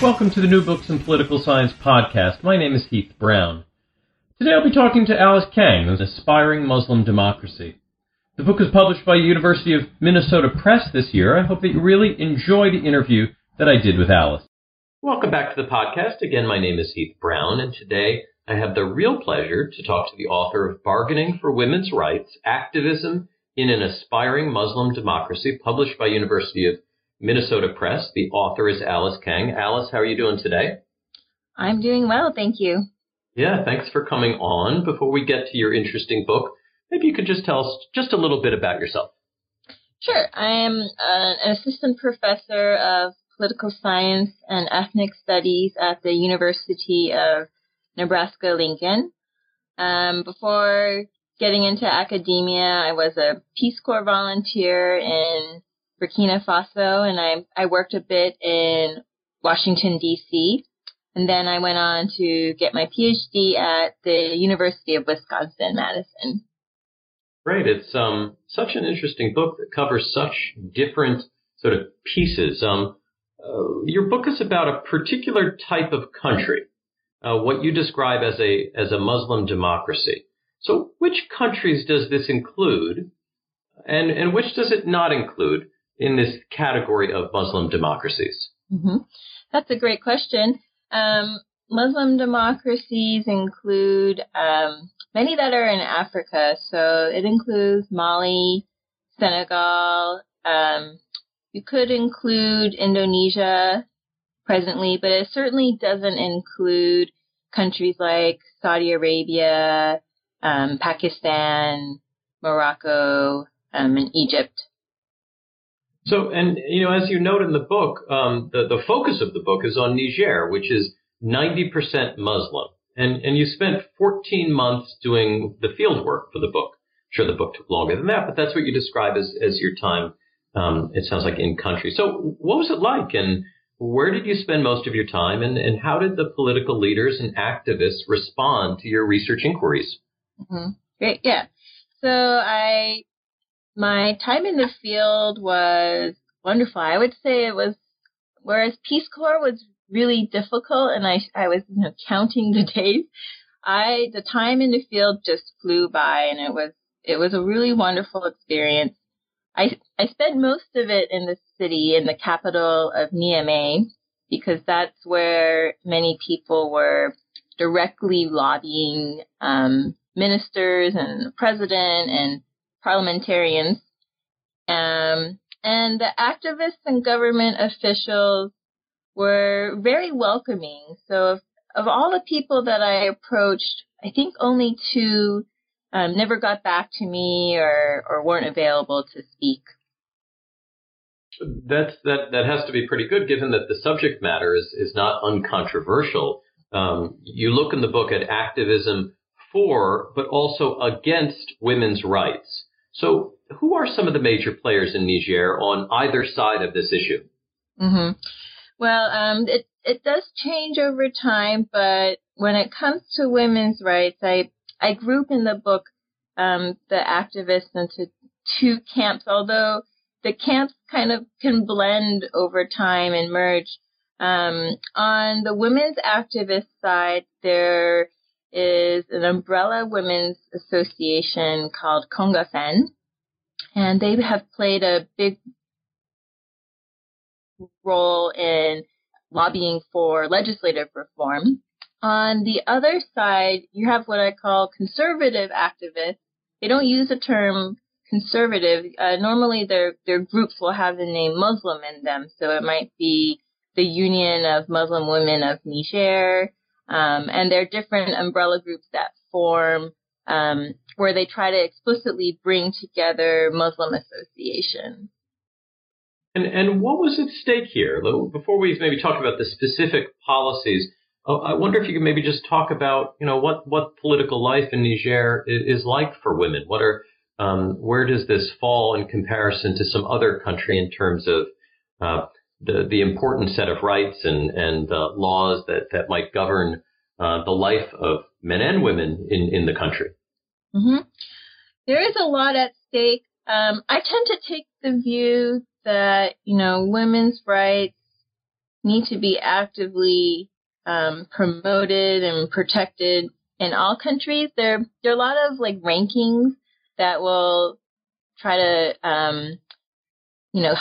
Welcome to the New Books in Political Science podcast. My name is Heath Brown. Today I'll be talking to Alice Kang, an aspiring Muslim democracy. The book is published by University of Minnesota Press this year. I hope that you really enjoy the interview that I did with Alice. Welcome back to the podcast. Again, my name is Heath Brown, and today I have the real pleasure to talk to the author of Bargaining for Women's Rights, Activism in an Aspiring Muslim Democracy, published by University of Minnesota Press. The author is Alice Kang. Alice, how are you doing today? I'm doing well, thank you. Yeah, thanks for coming on. Before we get to your interesting book, maybe you could just tell us just a little bit about yourself. Sure. I am uh, an assistant professor of political science and ethnic studies at the University of Nebraska Lincoln. Um, before getting into academia, I was a Peace Corps volunteer in Burkina Faso, and I, I worked a bit in Washington, D.C. And then I went on to get my PhD at the University of Wisconsin Madison. Great. It's um, such an interesting book that covers such different sort of pieces. Um, uh, your book is about a particular type of country, uh, what you describe as a as a Muslim democracy. So, which countries does this include, and and which does it not include? In this category of Muslim democracies? Mm-hmm. That's a great question. Um, Muslim democracies include um, many that are in Africa. So it includes Mali, Senegal. Um, you could include Indonesia presently, but it certainly doesn't include countries like Saudi Arabia, um, Pakistan, Morocco, um, and Egypt. So, and you know, as you note in the book, um, the the focus of the book is on Niger, which is 90% Muslim, and and you spent 14 months doing the field work for the book. I'm sure, the book took longer than that, but that's what you describe as as your time. Um, it sounds like in country. So, what was it like, and where did you spend most of your time, and and how did the political leaders and activists respond to your research inquiries? Mm-hmm. Great, yeah. So I my time in the field was wonderful. I would say it was, whereas Peace Corps was really difficult and I, I was you know, counting the days, I, the time in the field just flew by and it was, it was a really wonderful experience. I, I spent most of it in the city, in the capital of Niamey, because that's where many people were directly lobbying um, ministers and the president and parliamentarians. Um, and the activists and government officials were very welcoming. So of, of all the people that I approached, I think only two um, never got back to me or, or weren't available to speak. That's that that has to be pretty good, given that the subject matter is is not uncontroversial. Um, you look in the book at activism for, but also against women's rights. So who are some of the major players in Niger on either side of this issue? Mm-hmm. Well, um, it it does change over time, but when it comes to women's rights, I I group in the book um, the activists into two camps, although the camps kind of can blend over time and merge. Um, on the women's activist side, there is an umbrella women's association called CONGAFEN, and they have played a big role in lobbying for legislative reform. On the other side, you have what I call conservative activists. They don't use the term conservative. Uh, normally, their their groups will have the name Muslim in them, so it might be the Union of Muslim Women of Niger, um, and there are different umbrella groups that form um, where they try to explicitly bring together Muslim associations. And, and what was at stake here? Before we maybe talk about the specific policies, uh, I wonder if you could maybe just talk about, you know, what, what political life in Niger is, is like for women. What are, um, where does this fall in comparison to some other country in terms of uh, the the important set of rights and and uh, laws that that might govern uh, the life of men and women in in the country? Mm-hmm. There is a lot at stake. Um, I tend to take the view that you know women's rights need to be actively um, promoted and protected in all countries. There there are a lot of like rankings that will try to um, you know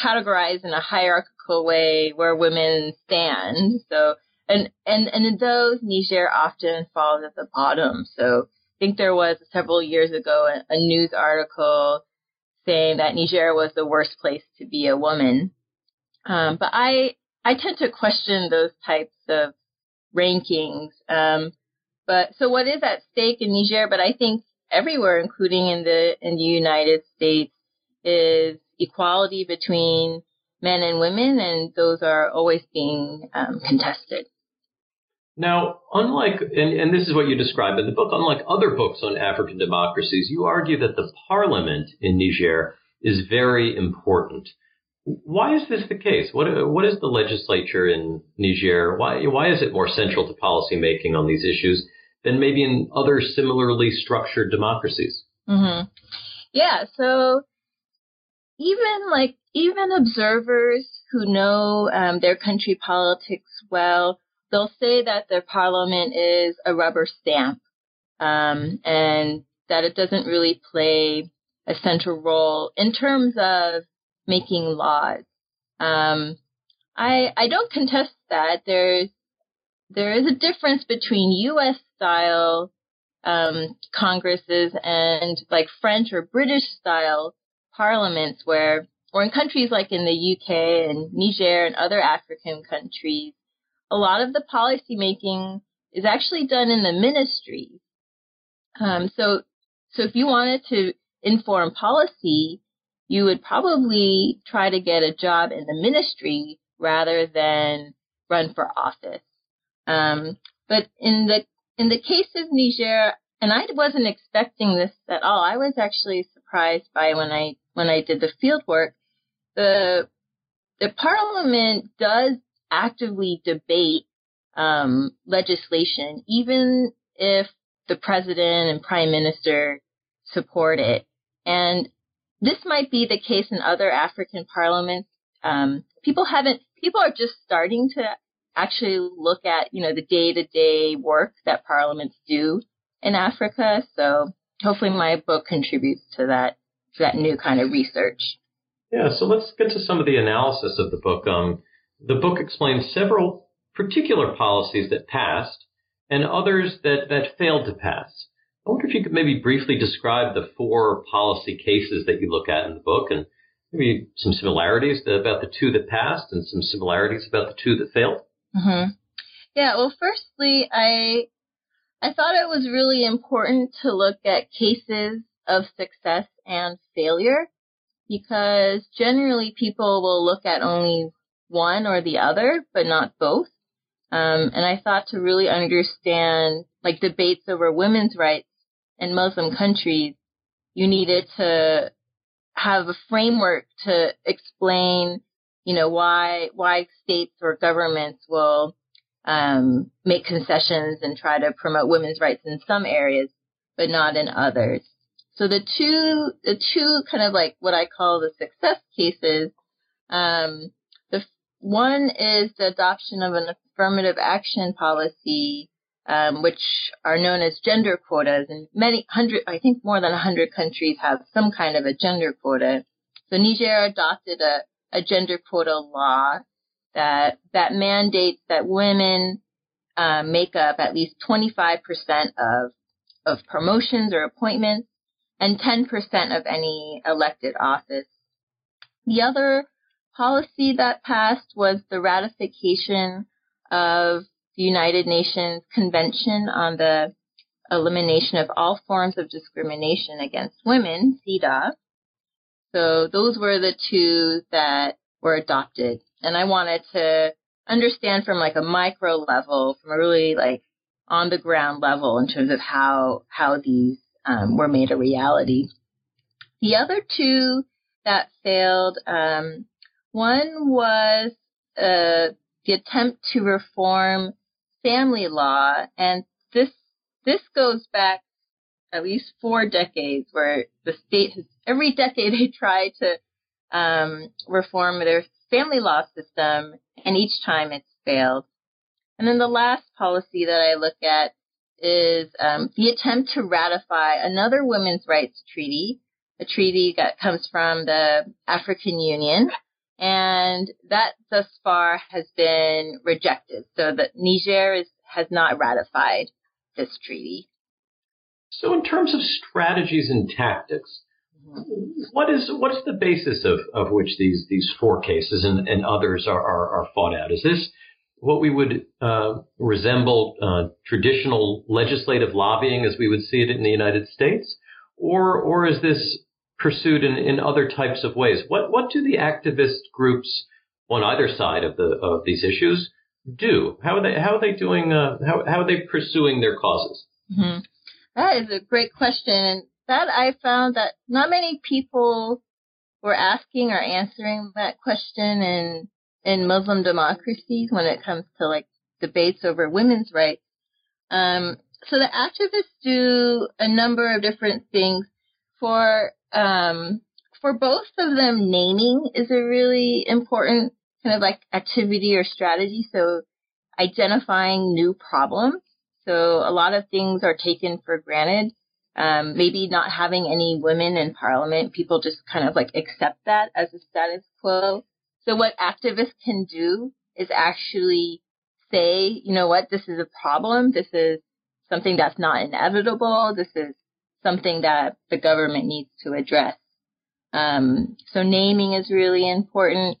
categorize in a hierarchical way where women stand. So and and and in those Niger often falls at the bottom. So I think there was several years ago a, a news article saying that Niger was the worst place to be a woman. Um, but I I tend to question those types of rankings. Um, but so what is at stake in Niger? But I think everywhere, including in the in the United States, is equality between men and women, and those are always being um, contested. Now, unlike, and, and, this is what you describe in the book, unlike other books on African democracies, you argue that the parliament in Niger is very important. Why is this the case? What, what is the legislature in Niger? Why, why is it more central to policymaking on these issues than maybe in other similarly structured democracies? Mm-hmm. Yeah, so even like even observers who know um, their country politics well, they'll say that their parliament is a rubber stamp, um, and that it doesn't really play a central role in terms of making laws. Um, I I don't contest that. There's there is a difference between U.S. style um, congresses and like French or British style parliaments where, or in countries like in the UK and Niger and other African countries, a lot of the policy making is actually done in the ministries. Um, so, so if you wanted to inform policy, you would probably try to get a job in the ministry rather than run for office. Um, but in the in the case of Niger, and I wasn't expecting this at all. I was actually surprised by when I when I did the field work. The the parliament does actively debate um, legislation, even if the president and prime minister support it. And this might be the case in other African parliaments. Um, people haven't, people are just starting to actually look at, you know, the day to day work that parliaments do in Africa. So hopefully my book contributes to that, to that new kind of research. Yeah. So let's get to some of the analysis of the book. Um, the book explains several particular policies that passed and others that, that failed to pass. I wonder if you could maybe briefly describe the four policy cases that you look at in the book and maybe some similarities about the two that passed and some similarities about the two that failed. Mm-hmm. Yeah, well, firstly, I I thought it was really important to look at cases of success and failure because generally people will look at only one or the other, but not both. Um, and I thought to really understand like debates over women's rights in Muslim countries, you needed to have a framework to explain, you know, why why states or governments will um, make concessions and try to promote women's rights in some areas, but not in others. So the two the two kind of like what I call the success cases. Um, the one is the adoption of an affirmative action policy um, which are known as gender quotas. And many hundred, I think more than a hundred countries have some kind of a gender quota. So Niger adopted a, a gender quota law that that mandates that women uh, make up at least 25% of of promotions or appointments and 10% of any elected office. The other policy that passed was the ratification of the United Nations Convention on the Elimination of All Forms of Discrimination Against Women, CEDAW. So those were the two that were adopted. And I wanted to understand from like a micro level, from a really like on the ground level in terms of how, how these um, were made a reality. The other two that failed, um, one was uh, the attempt to reform family law, and this this goes back at least four decades, where the state has every decade they try to um, reform their family law system, and each time it's failed. And then the last policy that I look at is um, the attempt to ratify another women's rights treaty, a treaty that comes from the African Union, and that thus far has been rejected. So that Niger is, has not ratified this treaty. So, in terms of strategies and tactics, what is what is the basis of, of which these these four cases and, and others are, are, are fought out? Is this what we would uh, resemble uh, traditional legislative lobbying as we would see it in the United States, or or is this pursued in, in other types of ways. What what do the activist groups on either side of the of these issues do? How are they how are they doing? Uh, how how are they pursuing their causes? Mm-hmm. That is a great question, and that I found that not many people were asking or answering that question in in Muslim democracies when it comes to like debates over women's rights. Um, so the activists do a number of different things for um, for both of them, naming is a really important kind of like activity or strategy. So identifying new problems. So a lot of things are taken for granted. Um, maybe not having any women in parliament, people just kind of like accept that as a status quo. So what activists can do is actually say, you know what, this is a problem. This is something that's not inevitable. This is something that the government needs to address. Um, so naming is really important.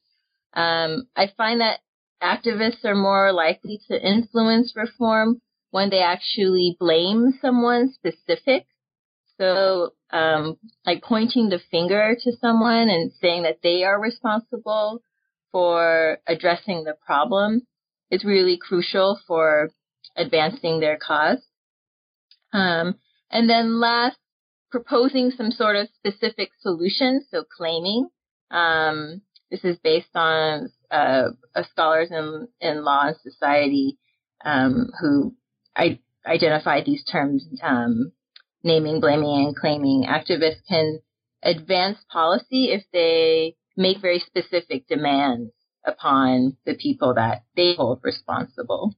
Um, I find that activists are more likely to influence reform when they actually blame someone specific. So, um, like pointing the finger to someone and saying that they are responsible for addressing the problem is really crucial for advancing their cause. Um, and then last, proposing some sort of specific solution, so claiming. Um, this is based on uh, scholars in, in law and society um, who I, identify these terms, um, naming, blaming, and claiming. Activists can advance policy if they make very specific demands upon the people that they hold responsible.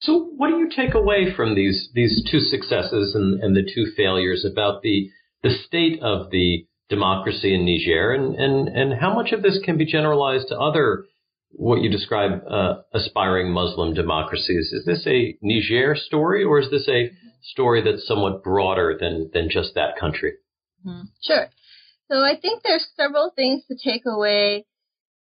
So, what do you take away from these these two successes and, and the two failures about the the state of the democracy in Niger, and, and, and how much of this can be generalized to other what you describe uh, aspiring Muslim democracies? Is this a Niger story, or is this a story that's somewhat broader than than just that country? Mm-hmm. Sure. So I think there's several things to take away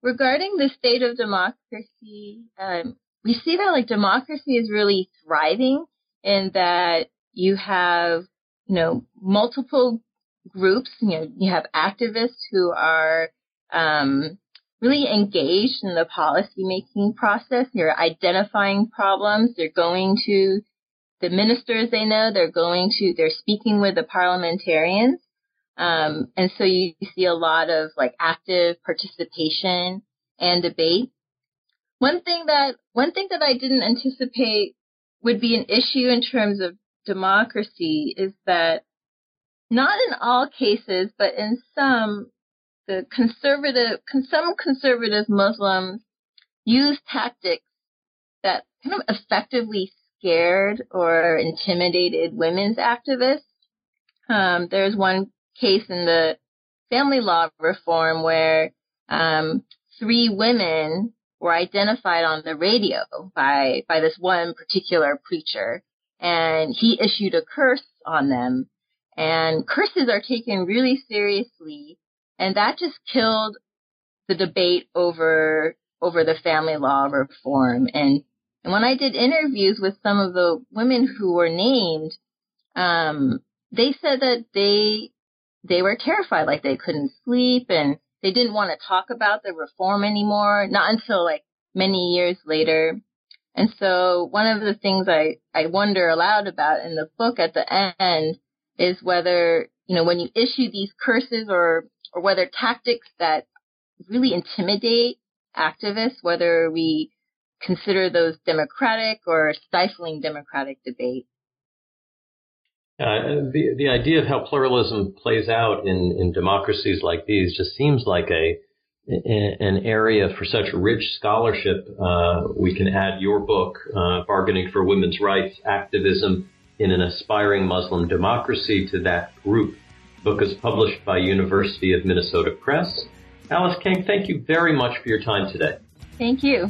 regarding the state of democracy. Um, we see that like democracy is really thriving in that you have, you know, multiple groups, you know, you have activists who are, um, really engaged in the policy making process. They're identifying problems. They're going to the ministers they know. They're going to, they're speaking with the parliamentarians. Um, and so you, see a lot of like active participation and debate. One thing that one thing that I didn't anticipate would be an issue in terms of democracy is that not in all cases, but in some, the conservative, some conservative Muslims use tactics that kind of effectively scared or intimidated women's activists. Um, there's one case in the family law reform where um, three women were identified on the radio by by this one particular preacher, and he issued a curse on them. And curses are taken really seriously, and that just killed the debate over over the family law reform. And and when I did interviews with some of the women who were named, um, they said that they they were terrified, like they couldn't sleep and they didn't want to talk about the reform anymore, not until like many years later. And so one of the things I, I wonder aloud about in the book at the end is whether, you know, when you issue these curses or, or whether tactics that really intimidate activists, whether we consider those democratic or stifling democratic debate. Uh, the the idea of how pluralism plays out in, in democracies like these just seems like a an area for such rich scholarship. Uh, we can add your book, uh, "Bargaining for Women's Rights: Activism in an Aspiring Muslim Democracy," to that group. The book is published by University of Minnesota Press. Alice Kang, thank you very much for your time today. Thank you.